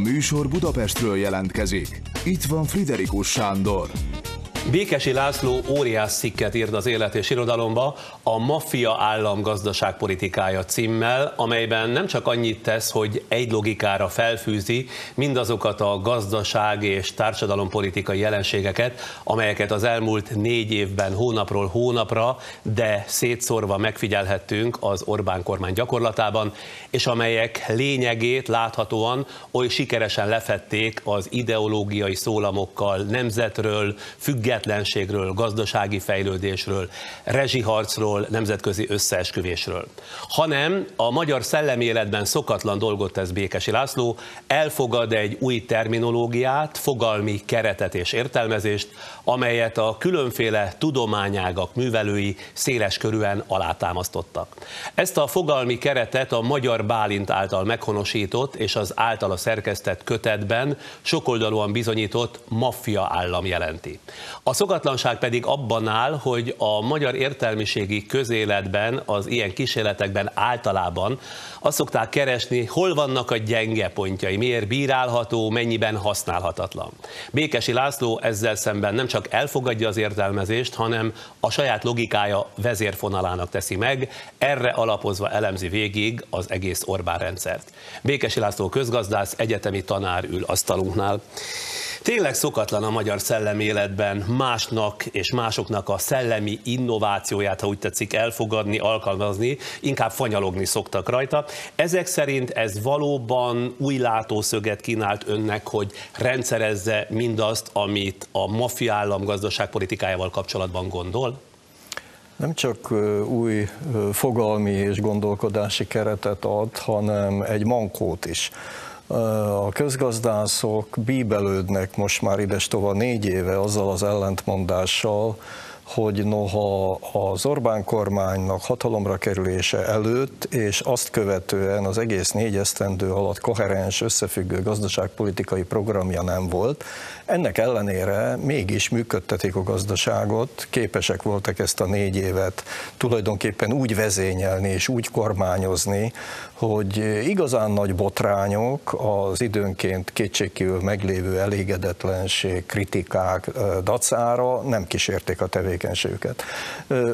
műsor Budapestről jelentkezik. Itt van Friderikus Sándor. Békesi László óriás cikket írt az élet és irodalomba a Maffia állam gazdaságpolitikája címmel, amelyben nem csak annyit tesz, hogy egy logikára felfűzi mindazokat a gazdaság és társadalompolitikai jelenségeket, amelyeket az elmúlt négy évben hónapról hónapra, de szétszórva megfigyelhettünk az Orbán kormány gyakorlatában, és amelyek lényegét láthatóan oly sikeresen lefették az ideológiai szólamokkal nemzetről, függetlenül függetlenségről, gazdasági fejlődésről, rezsiharcról, nemzetközi összeesküvésről. Hanem a magyar szellemi életben szokatlan dolgot tesz Békesi László, elfogad egy új terminológiát, fogalmi keretet és értelmezést, amelyet a különféle tudományágak művelői széles körűen alátámasztottak. Ezt a fogalmi keretet a magyar Bálint által meghonosított és az általa szerkesztett kötetben sokoldalúan bizonyított maffia állam jelenti. A szokatlanság pedig abban áll, hogy a magyar értelmiségi közéletben, az ilyen kísérletekben általában azt szokták keresni, hol vannak a gyenge pontjai, miért bírálható, mennyiben használhatatlan. Békesi László ezzel szemben nem csak elfogadja az értelmezést, hanem a saját logikája vezérfonalának teszi meg, erre alapozva elemzi végig az egész Orbán rendszert. Békesi László közgazdász, egyetemi tanár ül asztalunknál. Tényleg szokatlan a magyar szellemi életben másnak és másoknak a szellemi innovációját, ha úgy tetszik, elfogadni, alkalmazni, inkább fanyalogni szoktak rajta. Ezek szerint ez valóban új látószöget kínált önnek, hogy rendszerezze mindazt, amit a maffia állam gazdaságpolitikájával kapcsolatban gondol? Nem csak új fogalmi és gondolkodási keretet ad, hanem egy mankót is a közgazdászok bíbelődnek most már idestova négy éve azzal az ellentmondással, hogy noha az Orbán kormánynak hatalomra kerülése előtt és azt követően az egész négy esztendő alatt koherens, összefüggő gazdaságpolitikai programja nem volt, ennek ellenére mégis működtetik a gazdaságot, képesek voltak ezt a négy évet tulajdonképpen úgy vezényelni és úgy kormányozni, hogy igazán nagy botrányok, az időnként kétségkívül meglévő elégedetlenség, kritikák dacára nem kísérték a tevékenységüket.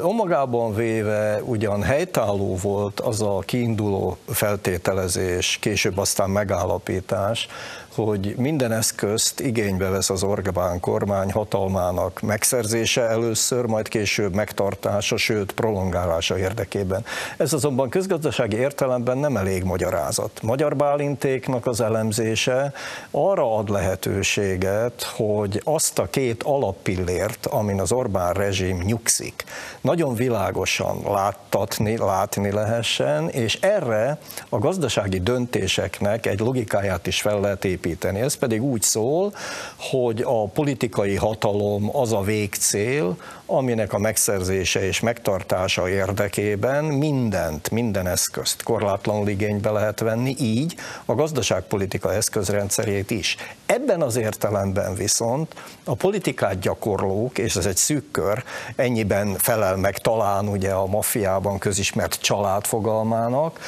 Omagában véve ugyan helytálló volt az a kiinduló feltételezés, később aztán megállapítás, hogy minden eszközt igénybe vesz az Orbán kormány hatalmának megszerzése először, majd később megtartása, sőt prolongálása érdekében. Ez azonban közgazdasági értelemben nem elég magyarázat. Magyar Bálintéknak az elemzése arra ad lehetőséget, hogy azt a két alappillért, amin az Orbán rezsim nyugszik, nagyon világosan láttatni, látni lehessen, és erre a gazdasági döntéseknek egy logikáját is fel lehet építeni építeni. Ez pedig úgy szól, hogy a politikai hatalom az a végcél, aminek a megszerzése és megtartása érdekében mindent, minden eszközt korlátlanul igénybe lehet venni, így a gazdaságpolitika eszközrendszerét is. Ebben az értelemben viszont a politikát gyakorlók, és ez egy szűk kör, ennyiben felel meg talán ugye a maffiában közismert család fogalmának,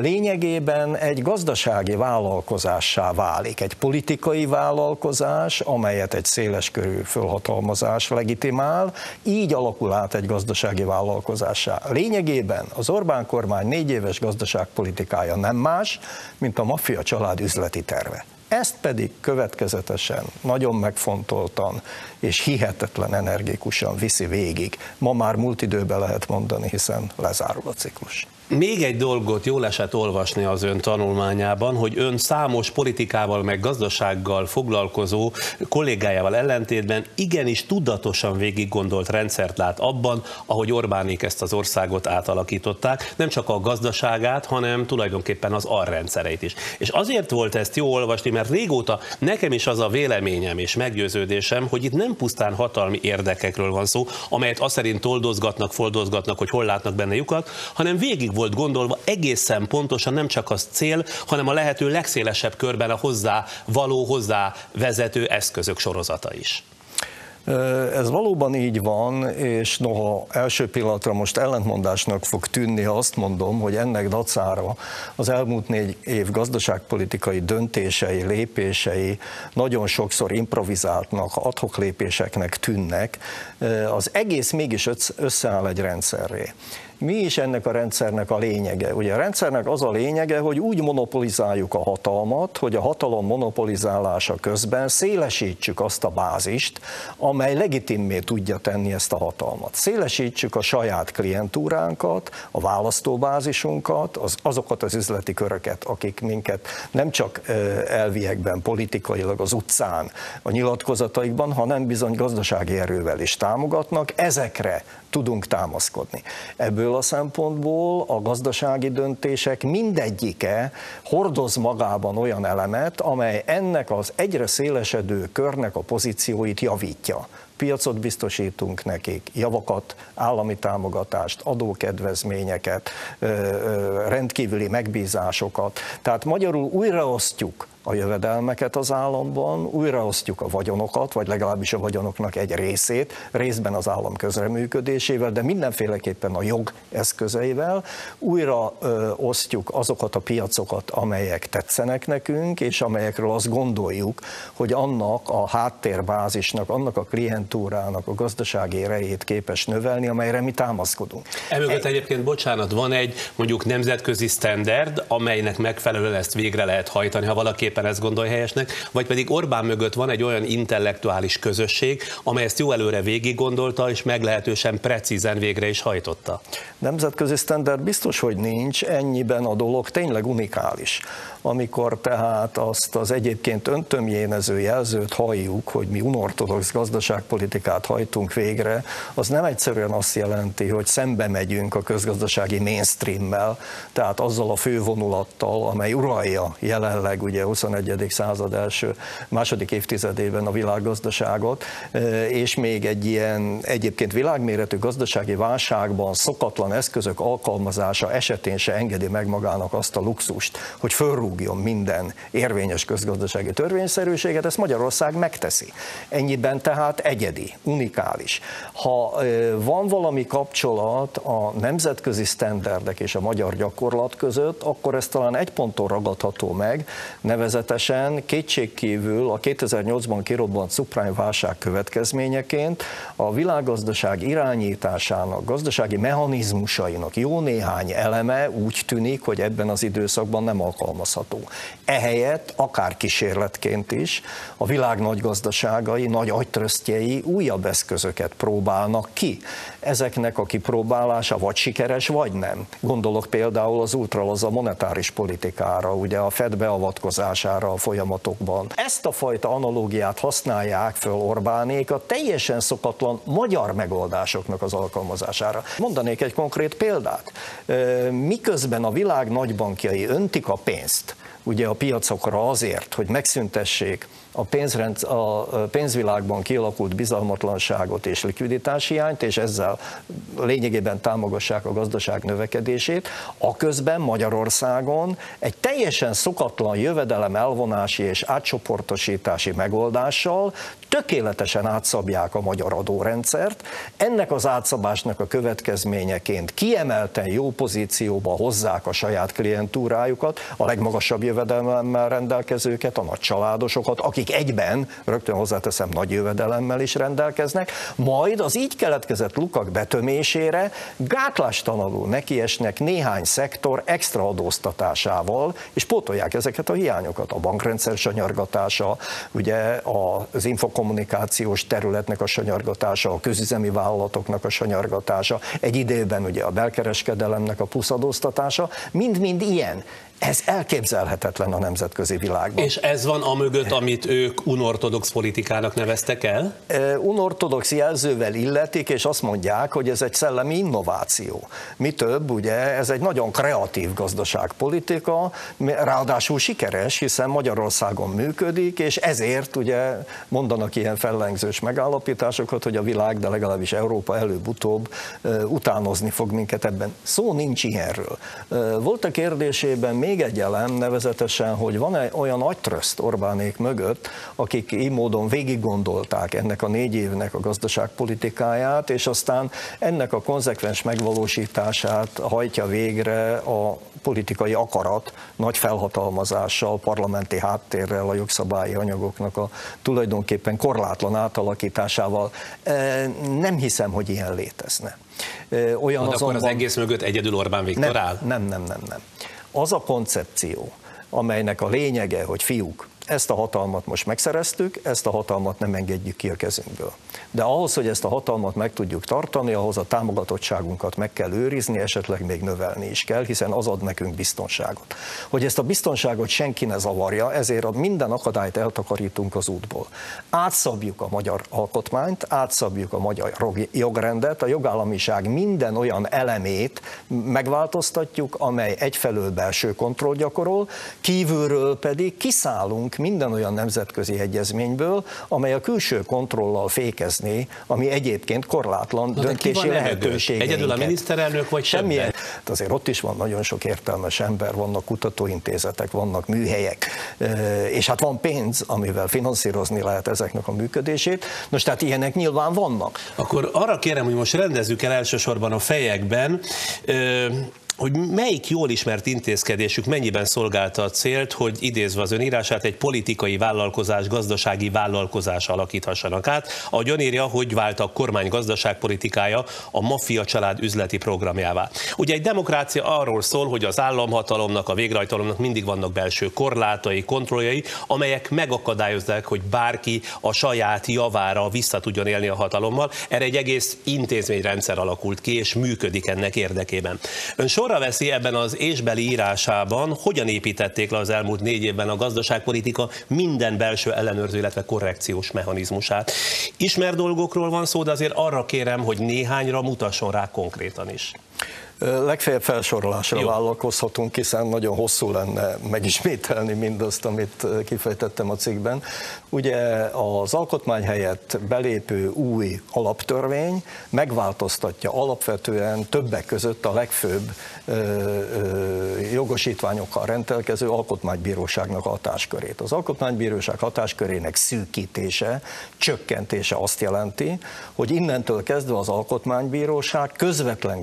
lényegében egy gazdasági vállalkozássá válik. Egy politikai vállalkozás, amelyet egy széleskörű fölhatalmazás legitimál, így alakul át egy gazdasági vállalkozásá. Lényegében az Orbán kormány négy éves gazdaságpolitikája nem más, mint a maffia család üzleti terve. Ezt pedig következetesen, nagyon megfontoltan és hihetetlen energikusan viszi végig. Ma már múlt időben lehet mondani, hiszen lezárul a ciklus. Még egy dolgot jól esett olvasni az ön tanulmányában, hogy ön számos politikával meg gazdasággal foglalkozó kollégájával ellentétben igenis tudatosan végig gondolt rendszert lát abban, ahogy Orbánék ezt az országot átalakították, nem csak a gazdaságát, hanem tulajdonképpen az arrendszereit is. És azért volt ezt jó olvasni, mert régóta nekem is az a véleményem és meggyőződésem, hogy itt nem pusztán hatalmi érdekekről van szó, amelyet azt szerint toldozgatnak, foldozgatnak, hogy hol látnak benne lyukat, hanem végig volt gondolva egészen pontosan nem csak az cél, hanem a lehető legszélesebb körben a hozzá való, hozzá vezető eszközök sorozata is. Ez valóban így van, és noha első pillanatra most ellentmondásnak fog tűnni, ha azt mondom, hogy ennek dacára az elmúlt négy év gazdaságpolitikai döntései, lépései nagyon sokszor improvizáltnak, adhok lépéseknek tűnnek, az egész mégis összeáll egy rendszerré. Mi is ennek a rendszernek a lényege? Ugye a rendszernek az a lényege, hogy úgy monopolizáljuk a hatalmat, hogy a hatalom monopolizálása közben szélesítsük azt a bázist, amely legitimmé tudja tenni ezt a hatalmat. Szélesítsük a saját klientúránkat, a választóbázisunkat, az, azokat az üzleti köröket, akik minket nem csak elviekben, politikailag az utcán, a nyilatkozataikban, hanem bizony gazdasági erővel is támogatnak, ezekre tudunk támaszkodni. Ebből a szempontból a gazdasági döntések mindegyike hordoz magában olyan elemet, amely ennek az egyre szélesedő körnek a pozícióit javítja piacot biztosítunk nekik, javakat, állami támogatást, adókedvezményeket, rendkívüli megbízásokat. Tehát magyarul újraosztjuk a jövedelmeket az államban, újraosztjuk a vagyonokat, vagy legalábbis a vagyonoknak egy részét, részben az állam közreműködésével, de mindenféleképpen a jog eszközeivel, újra osztjuk azokat a piacokat, amelyek tetszenek nekünk, és amelyekről azt gondoljuk, hogy annak a háttérbázisnak, annak a klientúrának a gazdasági erejét képes növelni, amelyre mi támaszkodunk. Emögött egyébként, bocsánat, van egy mondjuk nemzetközi standard, amelynek megfelelően ezt végre lehet hajtani, ha valaki ezt gondolja helyesnek, vagy pedig Orbán mögött van egy olyan intellektuális közösség, amely ezt jó előre végig gondolta, és meglehetősen precízen végre is hajtotta. Nemzetközi standard biztos, hogy nincs, ennyiben a dolog tényleg unikális. Amikor tehát azt az egyébként öntömjénező jelzőt halljuk, hogy mi unortodox gazdaságpolitikát hajtunk végre, az nem egyszerűen azt jelenti, hogy szembe megyünk a közgazdasági mainstreammel, tehát azzal a fővonulattal, amely uralja jelenleg ugye 21. század első, második évtizedében a világgazdaságot, és még egy ilyen egyébként világméretű gazdasági válságban szokatlan eszközök alkalmazása esetén se engedi meg magának azt a luxust, hogy fölrúgjon minden érvényes közgazdasági törvényszerűséget, ezt Magyarország megteszi. Ennyiben tehát egyedi, unikális. Ha van valami kapcsolat a nemzetközi sztenderdek és a magyar gyakorlat között, akkor ez talán egy ponton ragadható meg, nevezetesen kétségkívül a 2008-ban kirobbant subprime válság következményeként a világgazdaság irányításának, gazdasági mechanizmusainak jó néhány eleme úgy tűnik, hogy ebben az időszakban nem alkalmazható. Ehelyett, akár kísérletként is, a világ nagy gazdaságai, nagy agytrösztjei újabb eszközöket próbálnak ki. Ezeknek a kipróbálása vagy sikeres, vagy nem. Gondolok például az ultralaza monetáris politikára, ugye a Fed beavatkozására a folyamatokban. Ezt a fajta analógiát használják föl Orbánék a teljesen szokatlan magyar megoldásoknak az alkalmazására. Mondanék egy konkrét példát. Miközben a világ nagybankjai öntik a pénzt, ugye a piacokra azért, hogy megszüntessék a, pénzrend, a pénzvilágban kialakult bizalmatlanságot és likviditáshiányt, és ezzel lényegében támogassák a gazdaság növekedését, a közben Magyarországon egy teljesen szokatlan jövedelem elvonási és átcsoportosítási megoldással tökéletesen átszabják a magyar adórendszert. Ennek az átszabásnak a következményeként kiemelten jó pozícióba hozzák a saját klientúrájukat, a legmagasabb jövedelemmel rendelkezőket, a nagy családosokat, akik egyben, rögtön hozzáteszem, nagy jövedelemmel is rendelkeznek, majd az így keletkezett lukak betömésére gátlástalanul nekiesnek néhány szektor extra adóztatásával, és pótolják ezeket a hiányokat. A bankrendszer sanyargatása, ugye az infokommunikációs területnek a sanyargatása, a közüzemi vállalatoknak a sanyargatása, egy időben ugye a belkereskedelemnek a pluszadóztatása, mind-mind ilyen. Ez elképzelhetetlen a nemzetközi világban. És ez van a mögött, amit ők unortodox politikának neveztek el? Unortodox jelzővel illetik, és azt mondják, hogy ez egy szellemi innováció. Mi több, ugye ez egy nagyon kreatív gazdaságpolitika, ráadásul sikeres, hiszen Magyarországon működik, és ezért ugye mondanak ilyen fellengzős megállapításokat, hogy a világ, de legalábbis Európa előbb-utóbb utánozni fog minket ebben. Szó nincs ilyenről. Volt a kérdésében még még egy elem, nevezetesen, hogy van -e olyan agytröszt Orbánék mögött, akik így módon végig gondolták ennek a négy évnek a gazdaságpolitikáját, és aztán ennek a konzekvens megvalósítását hajtja végre a politikai akarat nagy felhatalmazással, parlamenti háttérrel, a jogszabályi anyagoknak a tulajdonképpen korlátlan átalakításával. Nem hiszem, hogy ilyen létezne. Olyan hát azonban, akkor az egész mögött egyedül Orbán Viktor nem, áll? Nem, nem, nem, nem. Az a koncepció, amelynek a lényege, hogy fiúk, ezt a hatalmat most megszereztük, ezt a hatalmat nem engedjük ki a kezünkből. De ahhoz, hogy ezt a hatalmat meg tudjuk tartani, ahhoz a támogatottságunkat meg kell őrizni, esetleg még növelni is kell, hiszen az ad nekünk biztonságot. Hogy ezt a biztonságot senki ne zavarja, ezért a minden akadályt eltakarítunk az útból. Átszabjuk a magyar alkotmányt, átszabjuk a magyar jogrendet, a jogállamiság minden olyan elemét megváltoztatjuk, amely egyfelől belső kontroll gyakorol, kívülről pedig kiszállunk minden olyan nemzetközi egyezményből, amely a külső kontrollal fékezni, ami egyébként korlátlan Na, döntési lehetőség. Egyedül a miniszterelnök vagy semmilyen? Hát azért ott is van nagyon sok értelmes ember, vannak kutatóintézetek, vannak műhelyek, és hát van pénz, amivel finanszírozni lehet ezeknek a működését. Nos, tehát ilyenek nyilván vannak. Akkor arra kérem, hogy most rendezzük el elsősorban a fejekben, hogy melyik jól ismert intézkedésük mennyiben szolgálta a célt, hogy idézve az önírását egy politikai vállalkozás, gazdasági vállalkozás alakíthassanak át. A írja, hogy vált a kormány gazdaságpolitikája a maffia család üzleti programjává. Ugye egy demokrácia arról szól, hogy az államhatalomnak, a végrehajtalomnak mindig vannak belső korlátai, kontrolljai, amelyek megakadályozzák, hogy bárki a saját javára vissza tudjon élni a hatalommal. Erre egy egész intézményrendszer alakult ki, és működik ennek érdekében. Ön sor sorra veszi ebben az ésbeli írásában, hogyan építették le az elmúlt négy évben a gazdaságpolitika minden belső ellenőrző, illetve korrekciós mechanizmusát. Ismer dolgokról van szó, de azért arra kérem, hogy néhányra mutasson rá konkrétan is. Legfeljebb felsorolásra Jó. vállalkozhatunk, hiszen nagyon hosszú lenne megismételni mindazt, amit kifejtettem a cikkben. Ugye az alkotmány helyett belépő új alaptörvény megváltoztatja alapvetően többek között a legfőbb ö, ö, jogosítványokkal rendelkező alkotmánybíróságnak hatáskörét. Az alkotmánybíróság hatáskörének szűkítése, csökkentése azt jelenti, hogy innentől kezdve az alkotmánybíróság közvetlen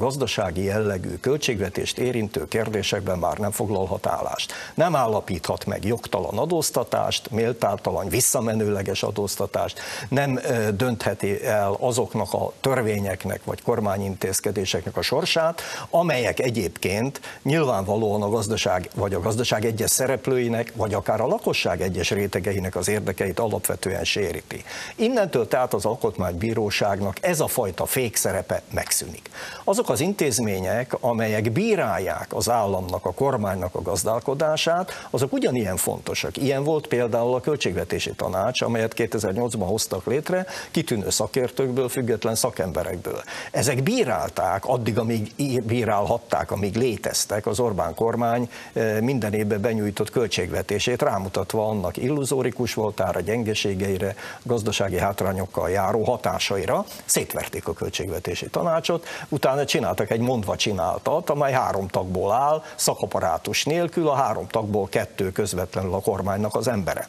gazdasági jel jellegű költségvetést érintő kérdésekben már nem foglalhat állást. Nem állapíthat meg jogtalan adóztatást, méltáltalan, visszamenőleges adóztatást, nem döntheti el azoknak a törvényeknek vagy kormányintézkedéseknek a sorsát, amelyek egyébként nyilvánvalóan a gazdaság vagy a gazdaság egyes szereplőinek, vagy akár a lakosság egyes rétegeinek az érdekeit alapvetően séríti. Innentől tehát az alkotmánybíróságnak ez a fajta fékszerepe megszűnik. Azok az intézmények, törvények, amelyek bírálják az államnak, a kormánynak a gazdálkodását, azok ugyanilyen fontosak. Ilyen volt például a Költségvetési Tanács, amelyet 2008-ban hoztak létre, kitűnő szakértőkből, független szakemberekből. Ezek bírálták, addig, amíg bírálhatták, amíg léteztek az Orbán kormány eh, minden évben benyújtott költségvetését, rámutatva annak illuzórikus voltára, gyengeségeire, gazdasági hátrányokkal járó hatásaira, szétverték a költségvetési tanácsot, utána csináltak egy mondva csináltat, amely három tagból áll, szakaparátus nélkül, a három tagból kettő közvetlenül a kormánynak az embere.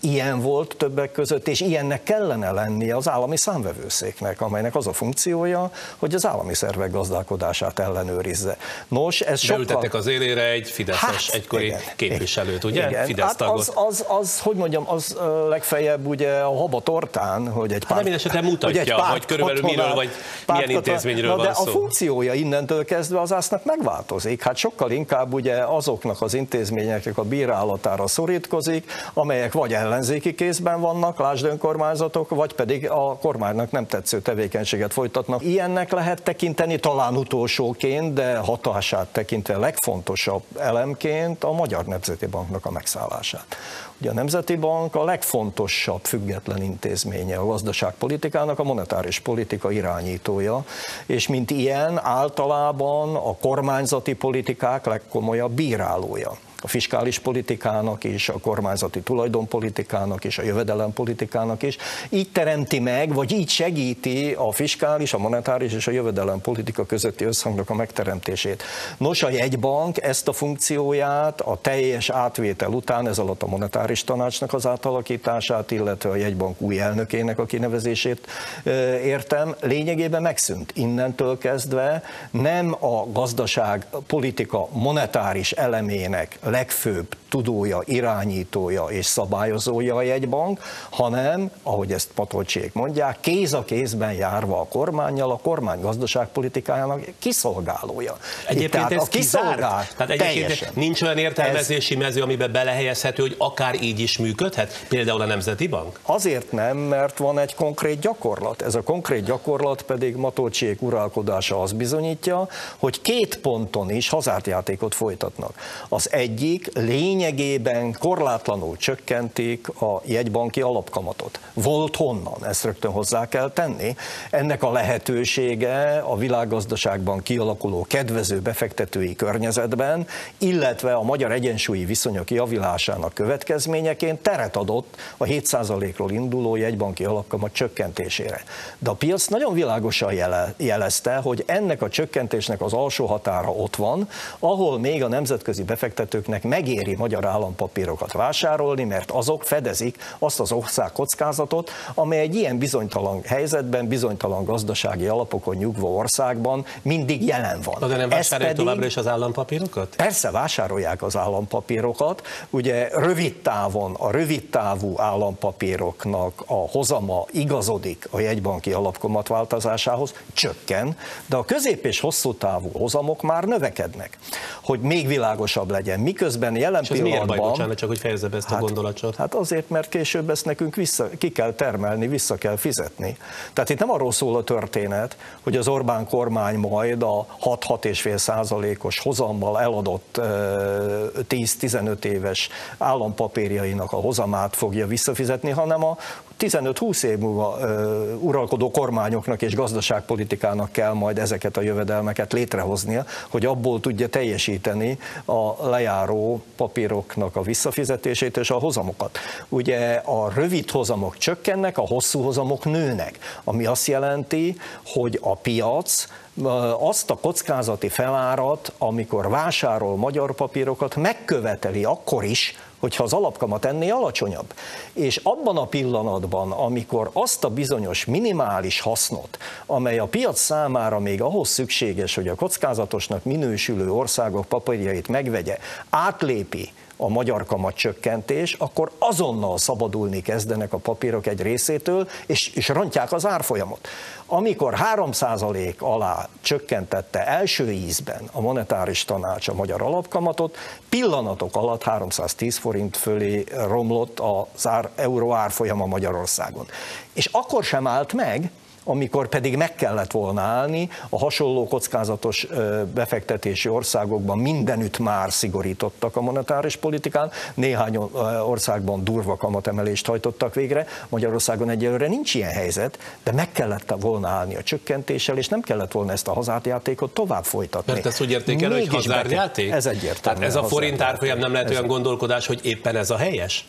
Ilyen volt többek között, és ilyennek kellene lennie az állami számvevőszéknek, amelynek az a funkciója, hogy az állami szervek gazdálkodását ellenőrizze. Nos, ez sokkal... Beültettek az élére egy Fideszes hát, egykori igen, képviselőt, ugye? Igen. Fidesz hát az, az, az, hogy mondjam, az legfeljebb ugye a haba tortán, hogy egy párt... Hát esetre mutatja, hogy, egy párt hogy körülbelül miről, vagy milyen intézményről van de szó. a funkciója innentől kezdve az ásznak megváltozik. Hát sokkal inkább ugye azoknak az intézményeknek a bírálatára szorítkozik, amelyek vagy ellenzéki kézben vannak, lásd önkormányzatok, vagy pedig a kormánynak nem tetsző tevékenységet folytatnak. Ilyennek lehet tekinteni talán utolsóként, de hatását tekintve legfontosabb elemként a Magyar Nemzeti Banknak a megszállását. Ugye a Nemzeti Bank a legfontosabb független intézménye a gazdaságpolitikának, a monetáris politika irányítója, és mint ilyen általában a kormányzati politikák legkomolyabb bírálója. A fiskális politikának is, a kormányzati tulajdonpolitikának is, a jövedelempolitikának is. Így teremti meg, vagy így segíti a fiskális, a monetáris és a jövedelempolitika közötti összhangnak a megteremtését. Nos, a jegybank ezt a funkcióját a teljes átvétel után, ez alatt a monetáris tanácsnak az átalakítását, illetve a jegybank új elnökének a kinevezését értem, lényegében megszűnt. Innentől kezdve nem a gazdaság politika monetáris elemének legfőbb tudója, irányítója és szabályozója a jegybank, hanem, ahogy ezt Patolcsék mondják, kéz a kézben járva a kormányjal, a kormány gazdaságpolitikájának kiszolgálója. Egyébként tehát ez kizárt? Tehát egyébként teljesen. nincs olyan értelmezési ez, mező, amiben belehelyezhető, hogy akár így is működhet, például a Nemzeti Bank? Azért nem, mert van egy konkrét gyakorlat. Ez a konkrét gyakorlat pedig Matolcsék uralkodása az bizonyítja, hogy két ponton is hazártjátékot folytatnak. Az egyik lény lényegében korlátlanul csökkentik a jegybanki alapkamatot. Volt honnan, ezt rögtön hozzá kell tenni. Ennek a lehetősége a világgazdaságban kialakuló kedvező befektetői környezetben, illetve a magyar egyensúlyi viszonyok javulásának következményeként teret adott a 7%-ról induló jegybanki alapkamat csökkentésére. De a piac nagyon világosan jele, jelezte, hogy ennek a csökkentésnek az alsó határa ott van, ahol még a nemzetközi befektetőknek megéri magyar állampapírokat vásárolni, mert azok fedezik azt az ország kockázatot, amely egy ilyen bizonytalan helyzetben, bizonytalan gazdasági alapokon nyugvó országban mindig jelen van. Na de nem vásárolják pedig, továbbra is az állampapírokat? Persze vásárolják az állampapírokat. Ugye rövid távon a rövid távú állampapíroknak a hozama igazodik a jegybanki alapkomat változásához, csökken, de a közép és hosszú távú hozamok már növekednek. Hogy még világosabb legyen, miközben jelen és pillanatban... miért baj, bocsánat, csak hogy fejezze be ezt hát, a gondolatot? Hát azért, mert később ezt nekünk vissza, ki kell termelni, vissza kell fizetni. Tehát itt nem arról szól a történet, hogy az Orbán kormány majd a 6-6,5 százalékos hozammal eladott 10-15 éves állampapírjainak a hozamát fogja visszafizetni, hanem a 15-20 év múlva uh, uralkodó kormányoknak és gazdaságpolitikának kell majd ezeket a jövedelmeket létrehoznia, hogy abból tudja teljesíteni a lejáró papíroknak a visszafizetését és a hozamokat. Ugye a rövid hozamok csökkennek, a hosszú hozamok nőnek, ami azt jelenti, hogy a piac azt a kockázati felárat, amikor vásárol magyar papírokat, megköveteli akkor is, hogyha az alapkamat ennél alacsonyabb. És abban a pillanatban, amikor azt a bizonyos minimális hasznot, amely a piac számára még ahhoz szükséges, hogy a kockázatosnak minősülő országok papírjait megvegye, átlépi a magyar kamat csökkentés, akkor azonnal szabadulni kezdenek a papírok egy részétől, és, és rontják az árfolyamot. Amikor 3% alá csökkentette első ízben a monetáris tanács a magyar alapkamatot, pillanatok alatt 310 forint fölé romlott az ár, euró árfolyama Magyarországon. És akkor sem állt meg, amikor pedig meg kellett volna állni, a hasonló kockázatos befektetési országokban mindenütt már szigorítottak a monetáris politikán, néhány országban durva kamatemelést hajtottak végre, Magyarországon egyelőre nincs ilyen helyzet, de meg kellett volna állni a csökkentéssel, és nem kellett volna ezt a hazárjátékot tovább folytatni. Mert ezt úgy értékel, hogy hazárjáték? Ez egyértelmű. Tehát ez a forint árfolyam nem lehet olyan gondolkodás, hogy éppen ez a helyes?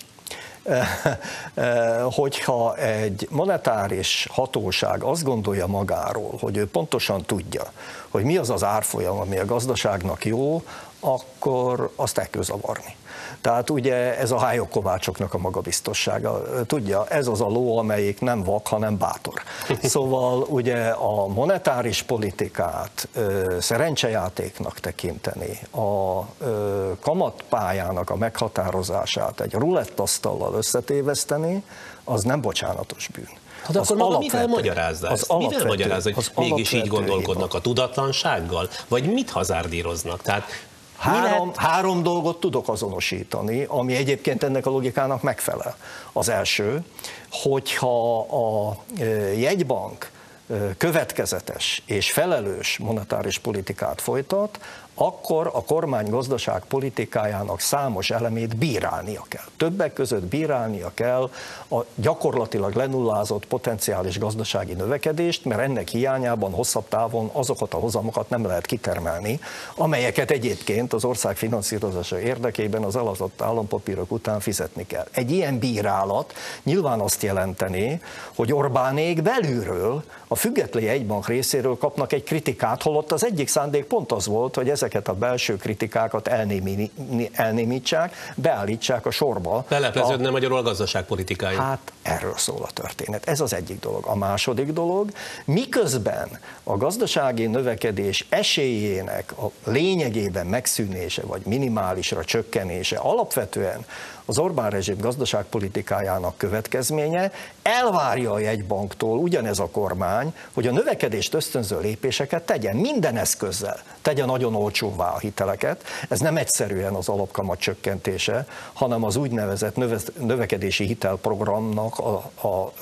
hogyha egy monetáris hatóság azt gondolja magáról, hogy ő pontosan tudja, hogy mi az az árfolyam, ami a gazdaságnak jó, akkor azt el kell zavarni. Tehát ugye ez a hájok kovácsoknak a magabiztossága. Tudja, ez az a ló, amelyik nem vak, hanem bátor. Szóval ugye a monetáris politikát szerencsejátéknak tekinteni, a kamatpályának a meghatározását egy rulettasztallal összetéveszteni, az nem bocsánatos bűn. Hát akkor maga mivel magyarázza ezt? Mivel magyarázza, hogy mégis így gondolkodnak a tudatlansággal? Vagy mit hazárdíroznak? Tehát Három, három dolgot tudok azonosítani, ami egyébként ennek a logikának megfelel. Az első, hogyha a e, jegybank következetes és felelős monetáris politikát folytat, akkor a kormány gazdaságpolitikájának számos elemét bírálnia kell. Többek között bírálnia kell a gyakorlatilag lenullázott potenciális gazdasági növekedést, mert ennek hiányában hosszabb távon azokat a hozamokat nem lehet kitermelni, amelyeket egyébként az ország finanszírozása érdekében az elazott állampapírok után fizetni kell. Egy ilyen bírálat nyilván azt jelenteni, hogy Orbánék belülről, a független egybank részéről kapnak egy kritikát, holott az egyik szándék pont az volt, hogy ezek ezeket a belső kritikákat elnémi, elnémítsák, beállítsák a sorba. Lelepleződne a, magyarul a gazdaságpolitikája. Hát erről szól a történet. Ez az egyik dolog. A második dolog, miközben a gazdasági növekedés esélyének a lényegében megszűnése vagy minimálisra csökkenése alapvetően az Orbán rezsim gazdaságpolitikájának következménye, elvárja a jegybanktól ugyanez a kormány, hogy a növekedést ösztönző lépéseket tegyen minden eszközzel, tegye nagyon olcsóvá a hiteleket. Ez nem egyszerűen az alapkamat csökkentése, hanem az úgynevezett növekedési hitelprogramnak a, a, a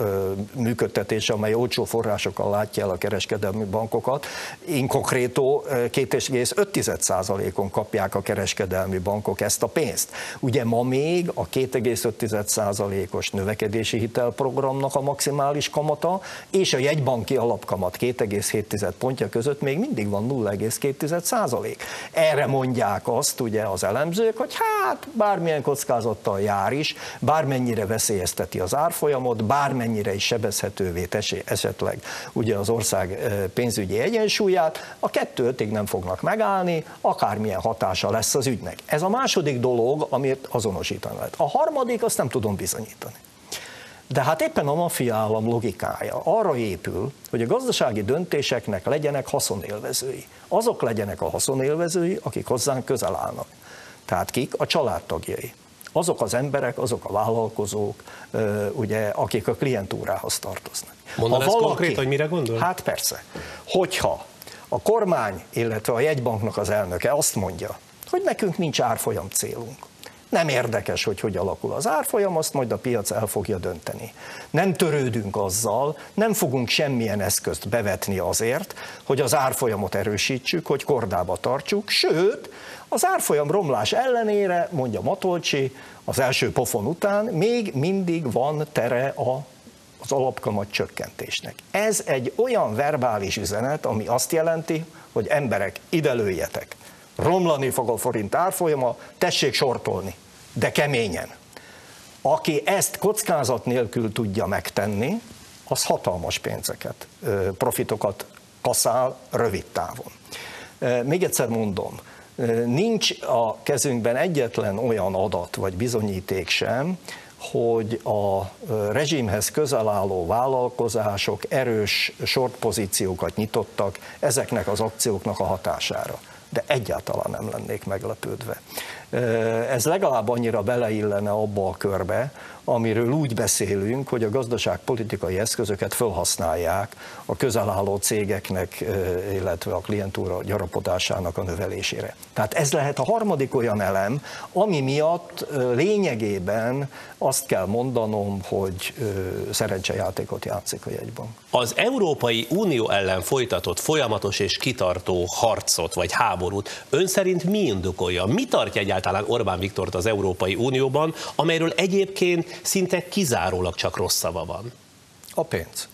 működtetése, amely olcsó forrásokkal látja el a kereskedelmi bankokat. In konkrétó 2,5%-on kapják a kereskedelmi bankok ezt a pénzt. Ugye ma még a 2,5%-os növekedési hitelprogramnak a maximális kamata, és a jegybanki alapkamat 2,7 pontja között még mindig van 0,2 Erre mondják azt ugye az elemzők, hogy hát bármilyen kockázattal jár is, bármennyire veszélyezteti az árfolyamot, bármennyire is sebezhetővé teszi esetleg ugye az ország pénzügyi egyensúlyát, a kettő ötig nem fognak megállni, akármilyen hatása lesz az ügynek. Ez a második dolog, amit azonosítani lehet. A harmadik, azt nem tudom bizonyítani. De hát éppen a maffia állam logikája arra épül, hogy a gazdasági döntéseknek legyenek haszonélvezői. Azok legyenek a haszonélvezői, akik hozzánk közel állnak. Tehát kik? A családtagjai. Azok az emberek, azok a vállalkozók, ugye, akik a klientúrához tartoznak. Mondaná valaki, konkrét, hogy mire gondol? Hát persze. Hogyha a kormány, illetve a jegybanknak az elnöke azt mondja, hogy nekünk nincs árfolyam célunk, nem érdekes, hogy hogy alakul az árfolyam, azt majd a piac el fogja dönteni. Nem törődünk azzal, nem fogunk semmilyen eszközt bevetni azért, hogy az árfolyamot erősítsük, hogy kordába tartsuk, sőt, az árfolyam romlás ellenére, mondja Matolcsi, az első pofon után még mindig van tere a az alapkamat csökkentésnek. Ez egy olyan verbális üzenet, ami azt jelenti, hogy emberek, ide lőjetek romlani fog a forint árfolyama, tessék sortolni, de keményen. Aki ezt kockázat nélkül tudja megtenni, az hatalmas pénzeket, profitokat kaszál rövid távon. Még egyszer mondom, nincs a kezünkben egyetlen olyan adat vagy bizonyíték sem, hogy a rezsimhez közel álló vállalkozások erős short pozíciókat nyitottak ezeknek az akcióknak a hatására de egyáltalán nem lennék meglepődve. Ez legalább annyira beleillene abba a körbe, amiről úgy beszélünk, hogy a gazdaságpolitikai eszközöket felhasználják a közelálló cégeknek, illetve a klientúra gyarapodásának a növelésére. Tehát ez lehet a harmadik olyan elem, ami miatt lényegében azt kell mondanom, hogy szerencsejátékot játszik a jegybank. Az Európai Unió ellen folytatott folyamatos és kitartó harcot vagy háborút ön szerint mi indokolja? Mi tartja egyáltalán Orbán Viktort az Európai Unióban, amelyről egyébként szinte kizárólag csak rossz szava van. A pénz.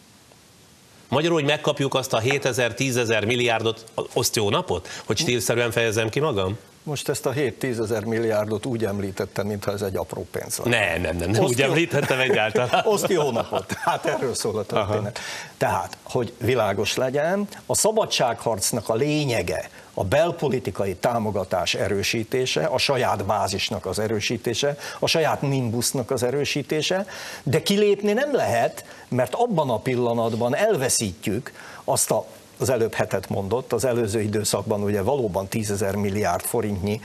Magyarul, hogy megkapjuk azt a 7000, 10 milliárdot, azt jó napot, hogy stílszerűen fejezem ki magam? Most ezt a 7-10 ezer milliárdot úgy említettem, mintha ez egy apró pénz lenne. Nem, nem, nem, nem úgy jó, említettem egyáltalán. Oszt jó napot. Hát erről szól a történet. Aha. Tehát, hogy világos legyen, a szabadságharcnak a lényege, a belpolitikai támogatás erősítése, a saját bázisnak az erősítése, a saját nimbusznak az erősítése, de kilépni nem lehet, mert abban a pillanatban elveszítjük azt a az előbb hetet mondott, az előző időszakban ugye valóban 10 ezer milliárd forintnyi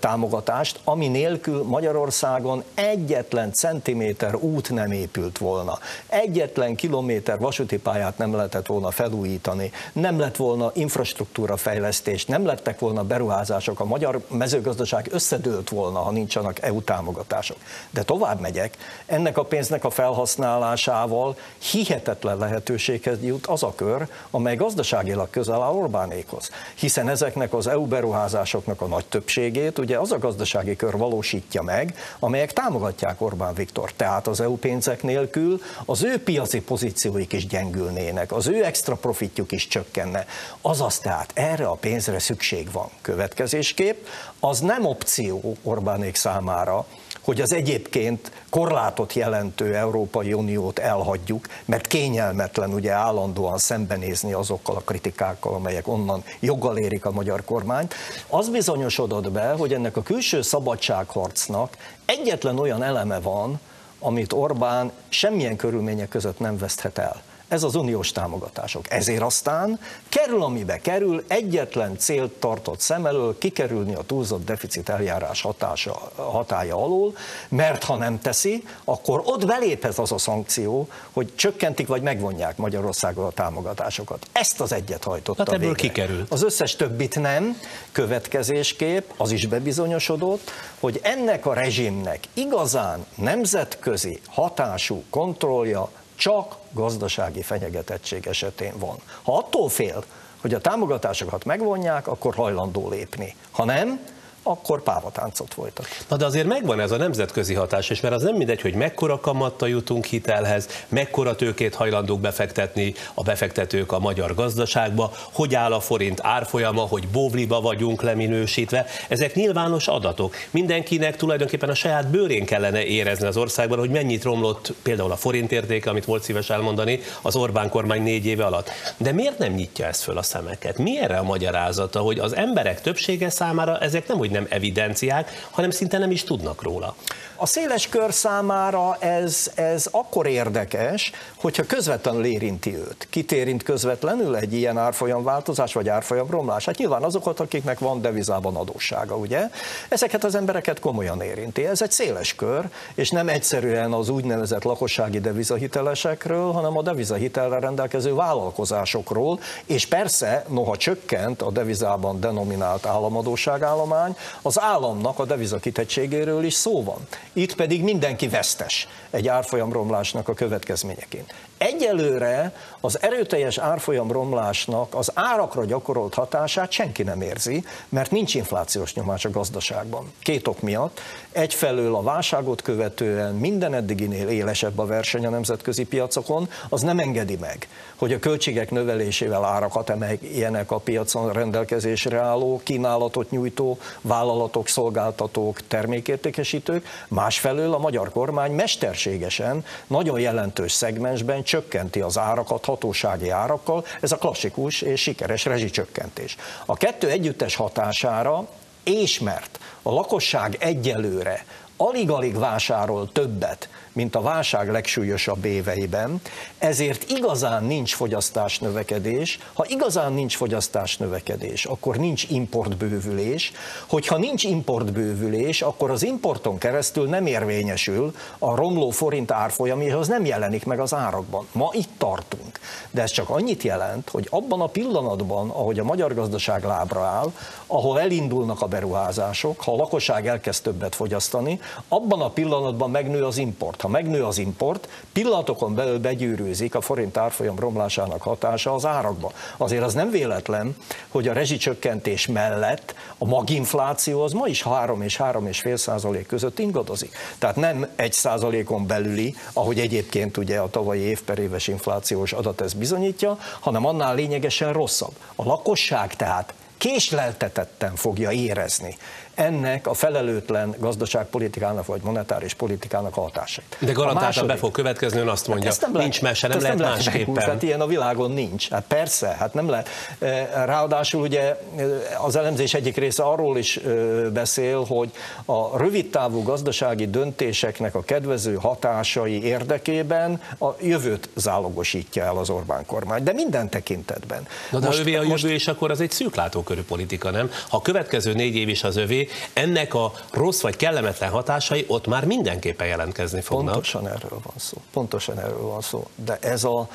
támogatást, ami nélkül Magyarországon egyetlen centiméter út nem épült volna, egyetlen kilométer vasúti pályát nem lehetett volna felújítani, nem lett volna infrastruktúra fejlesztés, nem lettek volna beruházások, a magyar mezőgazdaság összedőlt volna, ha nincsenek EU támogatások. De tovább megyek, ennek a pénznek a felhasználásával hihetetlen lehetőséghez jut az a kör, amely gazdaságilag közel áll Orbánékhoz. Hiszen ezeknek az EU beruházásoknak a nagy többségét ugye az a gazdasági kör valósítja meg, amelyek támogatják Orbán Viktor. Tehát az EU pénzek nélkül az ő piaci pozícióik is gyengülnének, az ő extra profitjuk is csökkenne. Azaz tehát erre a pénzre szükség van. Következésképp az nem opció Orbánék számára, hogy az egyébként korlátot jelentő Európai Uniót elhagyjuk, mert kényelmetlen ugye állandóan szembenézni azokkal a kritikákkal, amelyek onnan joggal érik a magyar kormányt. Az bizonyosodott be, hogy ennek a külső szabadságharcnak egyetlen olyan eleme van, amit Orbán semmilyen körülmények között nem veszthet el ez az uniós támogatások. Ezért aztán kerül, amibe kerül, egyetlen célt tartott szem elől, kikerülni a túlzott deficit eljárás hatása, hatája alól, mert ha nem teszi, akkor ott beléphez az a szankció, hogy csökkentik vagy megvonják Magyarországon a támogatásokat. Ezt az egyet hajtotta Hát ebből végre. kikerül. Az összes többit nem, következésképp az is bebizonyosodott, hogy ennek a rezsimnek igazán nemzetközi hatású kontrollja csak gazdasági fenyegetettség esetén van. Ha attól fél, hogy a támogatásokat megvonják, akkor hajlandó lépni. Ha nem, akkor pávatáncot folytat. Na de azért megvan ez a nemzetközi hatás, és mert az nem mindegy, hogy mekkora kamattal jutunk hitelhez, mekkora tőkét hajlandók befektetni a befektetők a magyar gazdaságba, hogy áll a forint árfolyama, hogy bóvliba vagyunk leminősítve. Ezek nyilvános adatok. Mindenkinek tulajdonképpen a saját bőrén kellene érezni az országban, hogy mennyit romlott például a forint értéke, amit volt szíves elmondani, az Orbán kormány négy éve alatt. De miért nem nyitja ezt föl a szemeket? Mi erre a magyarázata, hogy az emberek többsége számára ezek nem úgy nem evidenciák, hanem szinte nem is tudnak róla. A széles kör számára ez, ez akkor érdekes, hogyha közvetlenül érinti őt. Kit érint közvetlenül egy ilyen árfolyamváltozás vagy árfolyamromlás? Hát nyilván azokat, akiknek van devizában adóssága, ugye? Ezeket az embereket komolyan érinti. Ez egy széles kör, és nem egyszerűen az úgynevezett lakossági devizahitelesekről, hanem a devizahitelre rendelkező vállalkozásokról, és persze, noha csökkent a devizában denominált államadóságállomány, az államnak a devizakitettségéről is szó van. Itt pedig mindenki vesztes egy árfolyamromlásnak a következményeként. Egyelőre az erőteljes árfolyamromlásnak az árakra gyakorolt hatását senki nem érzi, mert nincs inflációs nyomás a gazdaságban. Két ok miatt. Egyfelől a válságot követően minden eddiginél élesebb a verseny a nemzetközi piacokon, az nem engedi meg, hogy a költségek növelésével árakat emeljenek a piacon rendelkezésre álló, kínálatot nyújtó vállalatok, szolgáltatók, termékértékesítők. Másfelől a magyar kormány mesterségesen nagyon jelentős szegmensben csökkenti az árakat hatósági árakkal, ez a klasszikus és sikeres rezsicsökkentés. A kettő együttes hatására, és mert a lakosság egyelőre alig-alig vásárol többet, mint a válság legsúlyosabb éveiben, ezért igazán nincs fogyasztás növekedés. Ha igazán nincs fogyasztás növekedés, akkor nincs importbővülés. Hogyha nincs importbővülés, akkor az importon keresztül nem érvényesül a romló forint az nem jelenik meg az árakban. Ma itt tartunk. De ez csak annyit jelent, hogy abban a pillanatban, ahogy a magyar gazdaság lábra áll, ahol elindulnak a beruházások, ha a lakosság elkezd többet fogyasztani, abban a pillanatban megnő az import. Ha megnő az import, pillanatokon belül begyűrűzik a forint árfolyam romlásának hatása az árakba. Azért az nem véletlen, hogy a rezsicsökkentés mellett a maginfláció az ma is 3 és 3,5 százalék között ingadozik. Tehát nem egy százalékon belüli, ahogy egyébként ugye a tavalyi év inflációs adat ez bizonyítja, hanem annál lényegesen rosszabb. A lakosság tehát késleltetetten fogja érezni ennek a felelőtlen gazdaságpolitikának vagy monetáris politikának a hatásait. De garantáltan be fog következni, ön azt mondja, Hát ezt nincs mese, nem lehet lehet másképpen. meghúzni, Hát ilyen a világon nincs. Hát persze, hát nem lehet. Eh, Ráadásul ugye eh, az elemzés egyik része arról is eh, beszél, hogy a rövidtávú gazdasági döntéseknek a kedvező hatásai érdekében a jövőt zálogosítja el az Orbán kormány, de minden tekintetben. Na de most, ha övé a jövő, és akkor az egy szűklátókörű politika, nem? Ha a következő négy év is az övé, ennek a rossz vagy kellemetlen hatásai ott már mindenképpen jelentkezni fognak. Pontosan erről van szó. Pontosan erről van szó. De ez a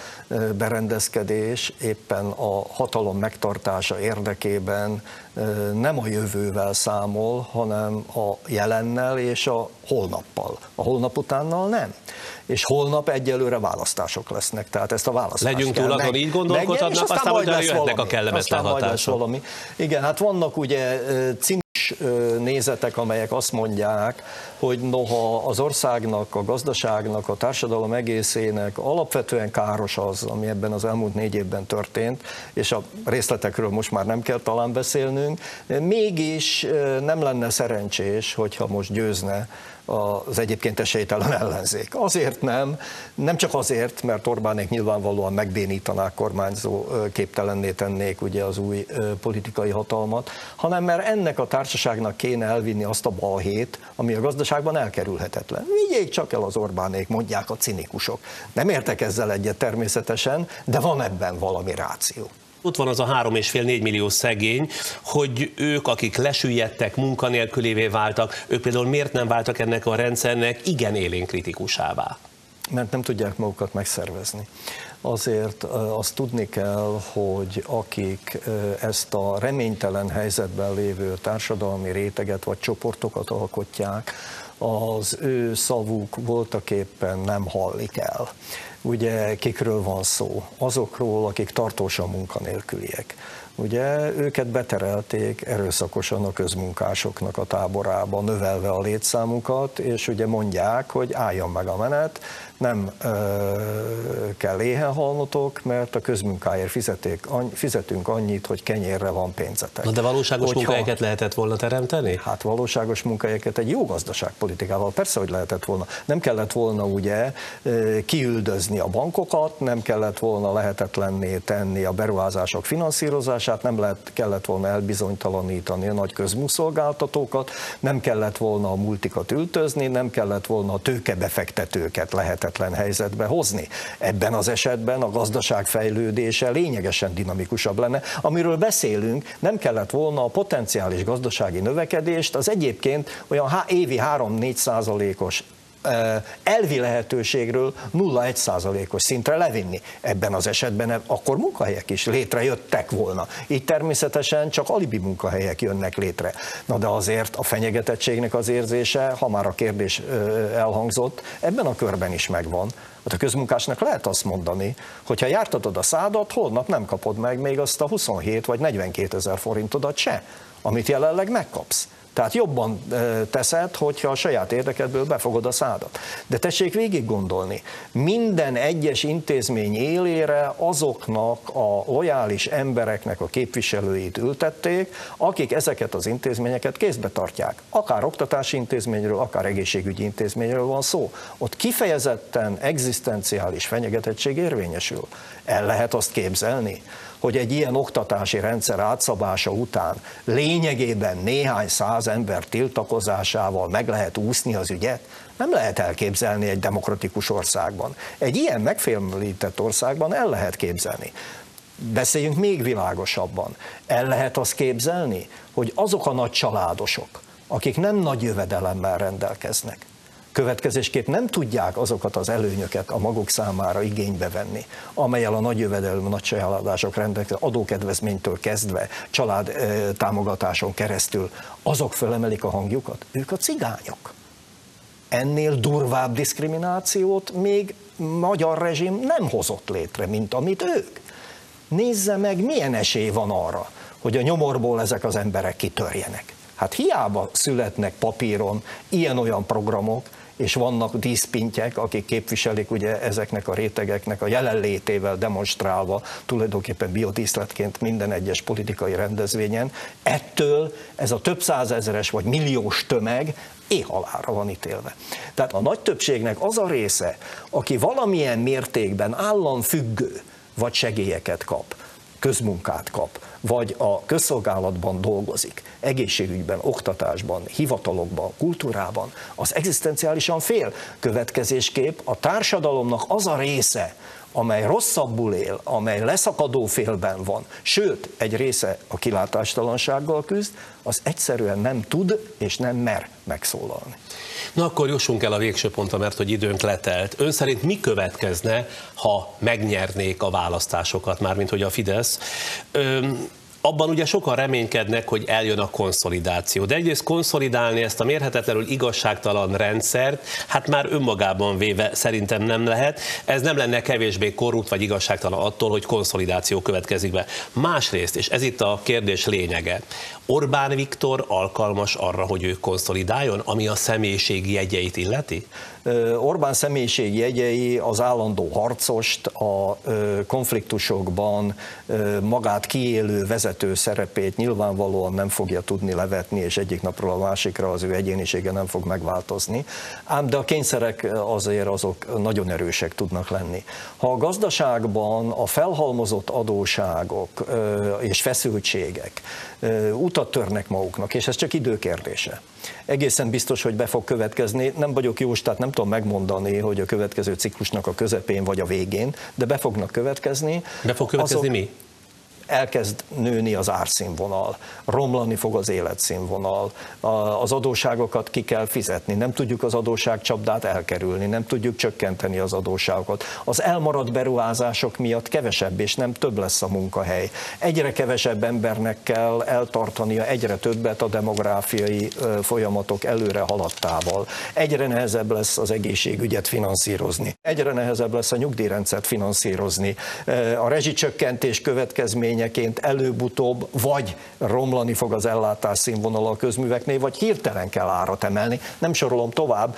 berendezkedés éppen a hatalom megtartása érdekében nem a jövővel számol, hanem a jelennel és a holnappal. A holnap utánnal nem. És holnap egyelőre választások lesznek, tehát ezt a választást Legyünk túl azon, így gondolkodhatnak, és aztán majd lesz jöhetnek a valami. kellemetlen aztán majd lesz valami. Igen, hát vannak ugye ö, nézetek, amelyek azt mondják, hogy noha az országnak, a gazdaságnak, a társadalom egészének alapvetően káros az, ami ebben az elmúlt négy évben történt, és a részletekről most már nem kell talán beszélnünk, mégis nem lenne szerencsés, hogyha most győzne az egyébként esélytelen ellenzék. Azért nem, nem csak azért, mert Orbánék nyilvánvalóan megbénítanák kormányzó képtelenné tennék ugye az új politikai hatalmat, hanem mert ennek a társaságnak kéne elvinni azt a balhét, ami a gazdaságban elkerülhetetlen. Vigyék csak el az Orbánék, mondják a cinikusok. Nem értek ezzel egyet természetesen, de van ebben valami ráció. Ott van az a három és fél négy millió szegény, hogy ők, akik lesüllyedtek, munkanélkülévé váltak, ők például miért nem váltak ennek a rendszernek igen élén kritikusává? mert nem tudják magukat megszervezni. Azért azt tudni kell, hogy akik ezt a reménytelen helyzetben lévő társadalmi réteget vagy csoportokat alkotják, az ő szavuk voltak éppen nem hallik el. Ugye kikről van szó? Azokról, akik tartósan munkanélküliek. Ugye őket beterelték erőszakosan a közmunkásoknak a táborába, növelve a létszámukat, és ugye mondják, hogy álljon meg a menet, nem ö, kell éhen halnotok, mert a közmunkáért fizeték, any, fizetünk annyit, hogy kenyérre van pénzetek. Na de valóságos Hogyha- munkahelyeket lehetett volna teremteni? Hát valóságos munkahelyeket egy jó gazdaságpolitikával persze, hogy lehetett volna. Nem kellett volna ugye kiüldözni a bankokat, nem kellett volna lehetetlenné tenni a beruházások finanszírozását, nem lehet, kellett volna elbizonytalanítani a nagy közmuszolgáltatókat, nem kellett volna a multikat ültözni, nem kellett volna a tőkebefektetőket lehetetlen helyzetbe hozni. Ebben az esetben a gazdaság fejlődése lényegesen dinamikusabb lenne. Amiről beszélünk, nem kellett volna a potenciális gazdasági növekedést az egyébként olyan évi 3-4 százalékos elvi lehetőségről 0,1 százalékos szintre levinni. Ebben az esetben akkor munkahelyek is létrejöttek volna. Így természetesen csak alibi munkahelyek jönnek létre. Na de azért a fenyegetettségnek az érzése, ha már a kérdés elhangzott, ebben a körben is megvan. Hát a közmunkásnak lehet azt mondani, hogy ha jártatod a szádat, holnap nem kapod meg még azt a 27 vagy 42 ezer forintodat se, amit jelenleg megkapsz. Tehát jobban teszed, hogyha a saját érdekedből befogod a szádat. De tessék végig gondolni, minden egyes intézmény élére azoknak a lojális embereknek a képviselőit ültették, akik ezeket az intézményeket kézbe tartják. Akár oktatási intézményről, akár egészségügyi intézményről van szó. Ott kifejezetten egzisztenciális fenyegetettség érvényesül. El lehet azt képzelni, hogy egy ilyen oktatási rendszer átszabása után lényegében néhány száz ember tiltakozásával meg lehet úszni az ügyet, nem lehet elképzelni egy demokratikus országban. Egy ilyen megfélemlített országban el lehet képzelni. Beszéljünk még világosabban. El lehet azt képzelni, hogy azok a nagy családosok, akik nem nagy jövedelemmel rendelkeznek, következésképp nem tudják azokat az előnyöket a maguk számára igénybe venni, amelyel a nagy jövedelmű nagy családások rendelkeznek, adókedvezménytől kezdve, család eh, támogatáson keresztül, azok fölemelik a hangjukat. Ők a cigányok. Ennél durvább diszkriminációt még magyar rezsim nem hozott létre, mint amit ők. Nézze meg, milyen esély van arra, hogy a nyomorból ezek az emberek kitörjenek. Hát hiába születnek papíron ilyen-olyan programok, és vannak díszpintyek, akik képviselik ugye ezeknek a rétegeknek a jelenlétével demonstrálva tulajdonképpen biodíszletként minden egyes politikai rendezvényen. Ettől ez a több százezeres vagy milliós tömeg éhalára van ítélve. Tehát a nagy többségnek az a része, aki valamilyen mértékben államfüggő, vagy segélyeket kap, közmunkát kap, vagy a közszolgálatban dolgozik, egészségügyben, oktatásban, hivatalokban, kultúrában, az egzisztenciálisan fél. Következésképp a társadalomnak az a része, amely rosszabbul él, amely leszakadó félben van, sőt, egy része a kilátástalansággal küzd, az egyszerűen nem tud és nem mer megszólalni. Na akkor jussunk el a végső pontra, mert hogy időnk letelt. Ön szerint mi következne, ha megnyernék a választásokat, mármint hogy a Fidesz? Ön, abban ugye sokan reménykednek, hogy eljön a konszolidáció. De egyrészt konszolidálni ezt a mérhetetlenül igazságtalan rendszert, hát már önmagában véve szerintem nem lehet. Ez nem lenne kevésbé korrupt vagy igazságtalan attól, hogy konszolidáció következik be. Másrészt, és ez itt a kérdés lényege, Orbán Viktor alkalmas arra, hogy ő konszolidáljon, ami a személyiségi jegyeit illeti? Orbán személyiségi jegyei az állandó harcost, a konfliktusokban magát kiélő vezető szerepét nyilvánvalóan nem fogja tudni levetni, és egyik napról a másikra az ő egyénisége nem fog megváltozni. Ám de a kényszerek azért azok nagyon erősek tudnak lenni. Ha a gazdaságban a felhalmozott adóságok és feszültségek utat törnek maguknak, és ez csak időkérdése. Egészen biztos, hogy be fog következni. Nem vagyok jó, tehát nem tudom megmondani, hogy a következő ciklusnak a közepén vagy a végén, de be fognak következni. Be fog következni Azok, mi? Elkezd nőni az árszínvonal, romlani fog az életszínvonal, az adóságokat ki kell fizetni, nem tudjuk az adóságcsapdát elkerülni, nem tudjuk csökkenteni az adóságokat. Az elmaradt beruházások miatt kevesebb és nem több lesz a munkahely. Egyre kevesebb embernek kell eltartania egyre többet a demográfiai folyamatok előre haladtával. Egyre nehezebb lesz az egészségügyet finanszírozni. Egyre nehezebb lesz a nyugdíjrendszert finanszírozni. A rezsicsökkentés következmény eredményeként előbb-utóbb vagy romlani fog az ellátás színvonala a közműveknél, vagy hirtelen kell árat emelni. Nem sorolom tovább,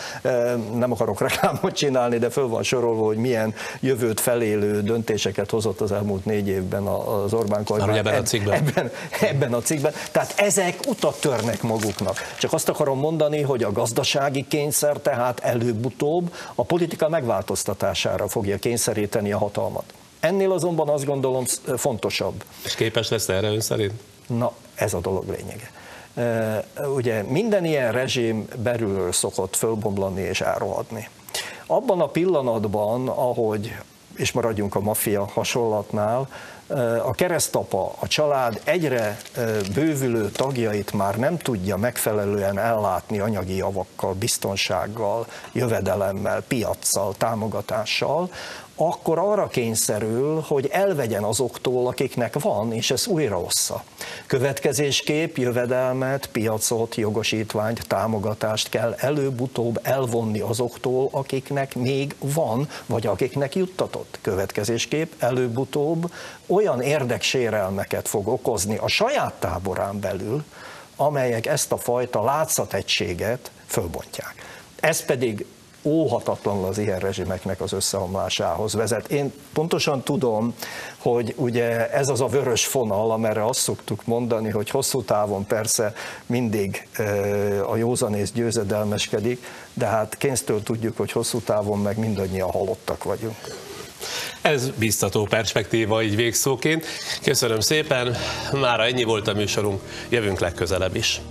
nem akarok reklámot csinálni, de föl van sorolva, hogy milyen jövőt felélő döntéseket hozott az elmúlt négy évben az Orbán kormány. Ebben a cikkben. Ebben, ebben a cikkben. Tehát ezek utat törnek maguknak. Csak azt akarom mondani, hogy a gazdasági kényszer tehát előbb-utóbb a politika megváltoztatására fogja kényszeríteni a hatalmat. Ennél azonban azt gondolom fontosabb. És képes lesz erre ön szerint? Na, ez a dolog lényege. Ugye minden ilyen rezsim belülről szokott fölbomlani és elrohadni. Abban a pillanatban, ahogy, és maradjunk a maffia hasonlatnál, a keresztapa, a család egyre bővülő tagjait már nem tudja megfelelően ellátni anyagi javakkal, biztonsággal, jövedelemmel, piaccal, támogatással, akkor arra kényszerül, hogy elvegyen azoktól, akiknek van, és ez újra ossza. Következésképp jövedelmet, piacot, jogosítványt, támogatást kell előbb-utóbb elvonni azoktól, akiknek még van, vagy akiknek juttatott. Következésképp előbb-utóbb olyan érdeksérelmeket fog okozni a saját táborán belül, amelyek ezt a fajta látszategységet fölbontják. Ez pedig óhatatlanul az ilyen rezsimeknek az összeomlásához vezet. Én pontosan tudom, hogy ugye ez az a vörös fonal, amerre azt szoktuk mondani, hogy hosszú távon persze mindig a józanész győzedelmeskedik, de hát kényztől tudjuk, hogy hosszú távon meg mindannyian halottak vagyunk. Ez biztató perspektíva így végszóként. Köszönöm szépen, mára ennyi volt a műsorunk, jövünk legközelebb is.